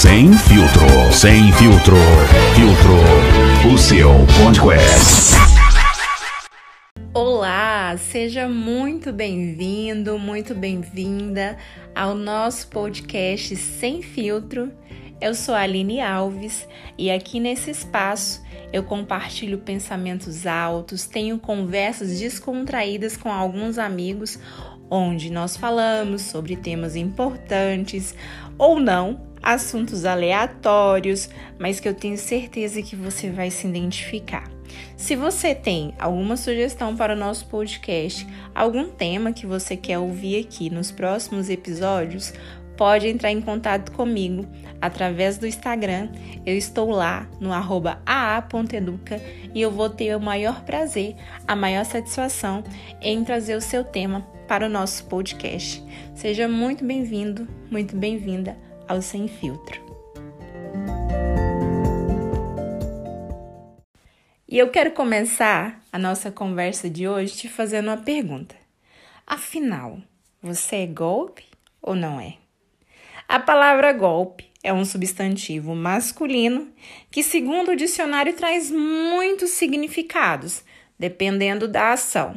Sem filtro, sem filtro, filtro, o seu podcast. Olá, seja muito bem-vindo, muito bem-vinda ao nosso podcast Sem Filtro. Eu sou a Aline Alves e aqui nesse espaço eu compartilho pensamentos altos, tenho conversas descontraídas com alguns amigos, onde nós falamos sobre temas importantes ou não, assuntos aleatórios, mas que eu tenho certeza que você vai se identificar. Se você tem alguma sugestão para o nosso podcast, algum tema que você quer ouvir aqui nos próximos episódios, pode entrar em contato comigo através do Instagram. Eu estou lá no aa.educa e eu vou ter o maior prazer, a maior satisfação em trazer o seu tema para o nosso podcast. Seja muito bem-vindo, muito bem-vinda ao Sem Filtro. E eu quero começar a nossa conversa de hoje te fazendo uma pergunta. Afinal, você é golpe ou não é? A palavra golpe é um substantivo masculino que, segundo o dicionário, traz muitos significados, dependendo da ação.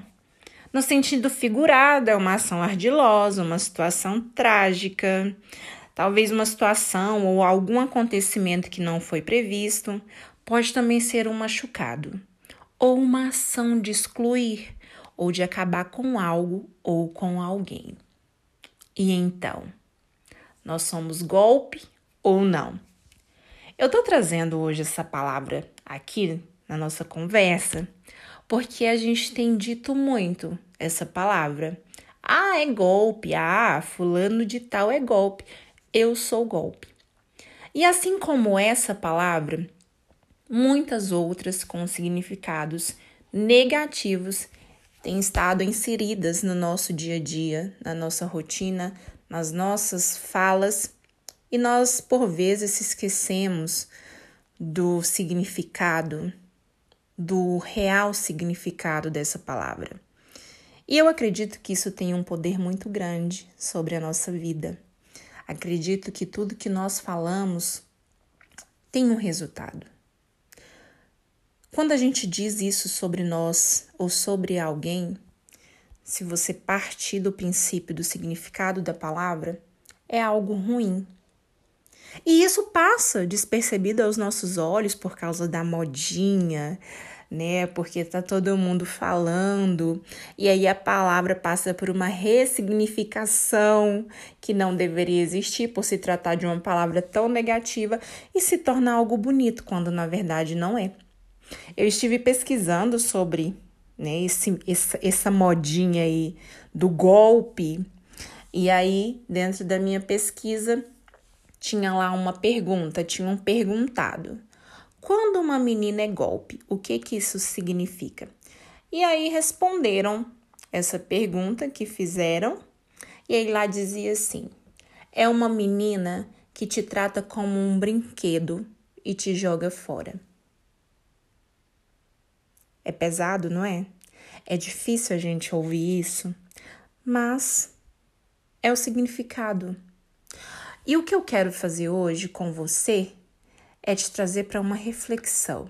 No sentido figurado, é uma ação ardilosa, uma situação trágica, talvez uma situação ou algum acontecimento que não foi previsto. Pode também ser um machucado, ou uma ação de excluir, ou de acabar com algo ou com alguém. E então? nós somos golpe ou não. Eu tô trazendo hoje essa palavra aqui na nossa conversa porque a gente tem dito muito essa palavra. Ah, é golpe. Ah, fulano de tal é golpe. Eu sou golpe. E assim como essa palavra, muitas outras com significados negativos têm estado inseridas no nosso dia a dia, na nossa rotina, nas nossas falas e nós, por vezes, esquecemos do significado, do real significado dessa palavra. E eu acredito que isso tem um poder muito grande sobre a nossa vida. Acredito que tudo que nós falamos tem um resultado. Quando a gente diz isso sobre nós ou sobre alguém, se você partir do princípio do significado da palavra, é algo ruim. E isso passa despercebido aos nossos olhos por causa da modinha, né? Porque tá todo mundo falando, e aí a palavra passa por uma ressignificação que não deveria existir por se tratar de uma palavra tão negativa e se torna algo bonito quando na verdade não é. Eu estive pesquisando sobre né? Esse, essa, essa modinha aí do golpe. E aí, dentro da minha pesquisa, tinha lá uma pergunta, tinham perguntado: quando uma menina é golpe, o que que isso significa? E aí responderam essa pergunta que fizeram, e aí lá dizia assim: é uma menina que te trata como um brinquedo e te joga fora. É pesado, não é? É difícil a gente ouvir isso, mas é o significado. E o que eu quero fazer hoje com você é te trazer para uma reflexão.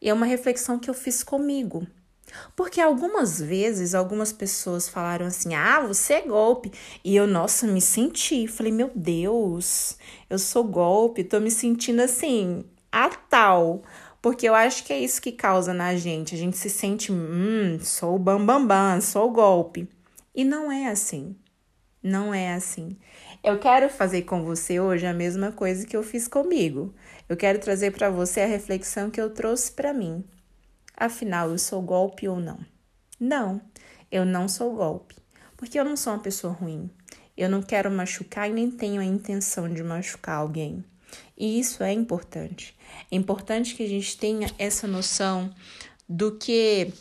E é uma reflexão que eu fiz comigo. Porque algumas vezes algumas pessoas falaram assim: "Ah, você é golpe". E eu, nossa, me senti, falei: "Meu Deus, eu sou golpe, tô me sentindo assim, a tal". Porque eu acho que é isso que causa na gente. A gente se sente, hum, sou bambambam, bam, bam, sou golpe. E não é assim. Não é assim. Eu quero fazer com você hoje a mesma coisa que eu fiz comigo. Eu quero trazer para você a reflexão que eu trouxe para mim. Afinal, eu sou golpe ou não? Não, eu não sou golpe. Porque eu não sou uma pessoa ruim. Eu não quero machucar e nem tenho a intenção de machucar alguém. E isso é importante. É importante que a gente tenha essa noção do que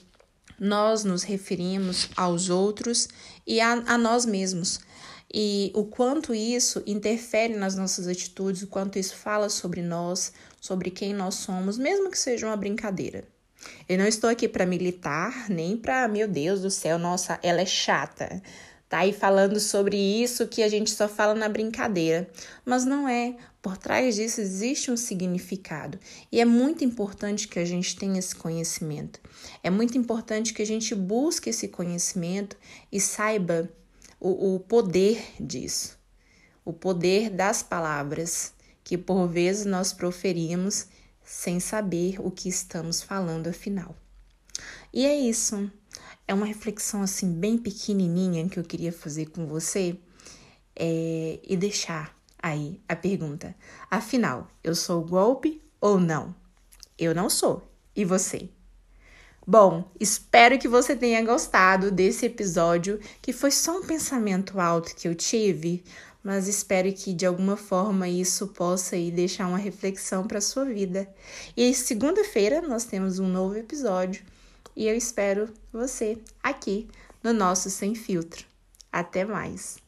nós nos referimos aos outros e a, a nós mesmos. E o quanto isso interfere nas nossas atitudes, o quanto isso fala sobre nós, sobre quem nós somos, mesmo que seja uma brincadeira. Eu não estou aqui para militar, nem para, meu Deus do céu, nossa, ela é chata tá aí falando sobre isso que a gente só fala na brincadeira. Mas não é, Por trás disso existe um significado e é muito importante que a gente tenha esse conhecimento. É muito importante que a gente busque esse conhecimento e saiba o, o poder disso, o poder das palavras que por vezes nós proferimos sem saber o que estamos falando afinal. E é isso. É uma reflexão assim bem pequenininha que eu queria fazer com você é, e deixar aí a pergunta. Afinal, eu sou golpe ou não? Eu não sou. E você? Bom, espero que você tenha gostado desse episódio, que foi só um pensamento alto que eu tive, mas espero que de alguma forma isso possa aí deixar uma reflexão para sua vida. E segunda-feira nós temos um novo episódio e eu espero você aqui no nosso Sem Filtro. Até mais!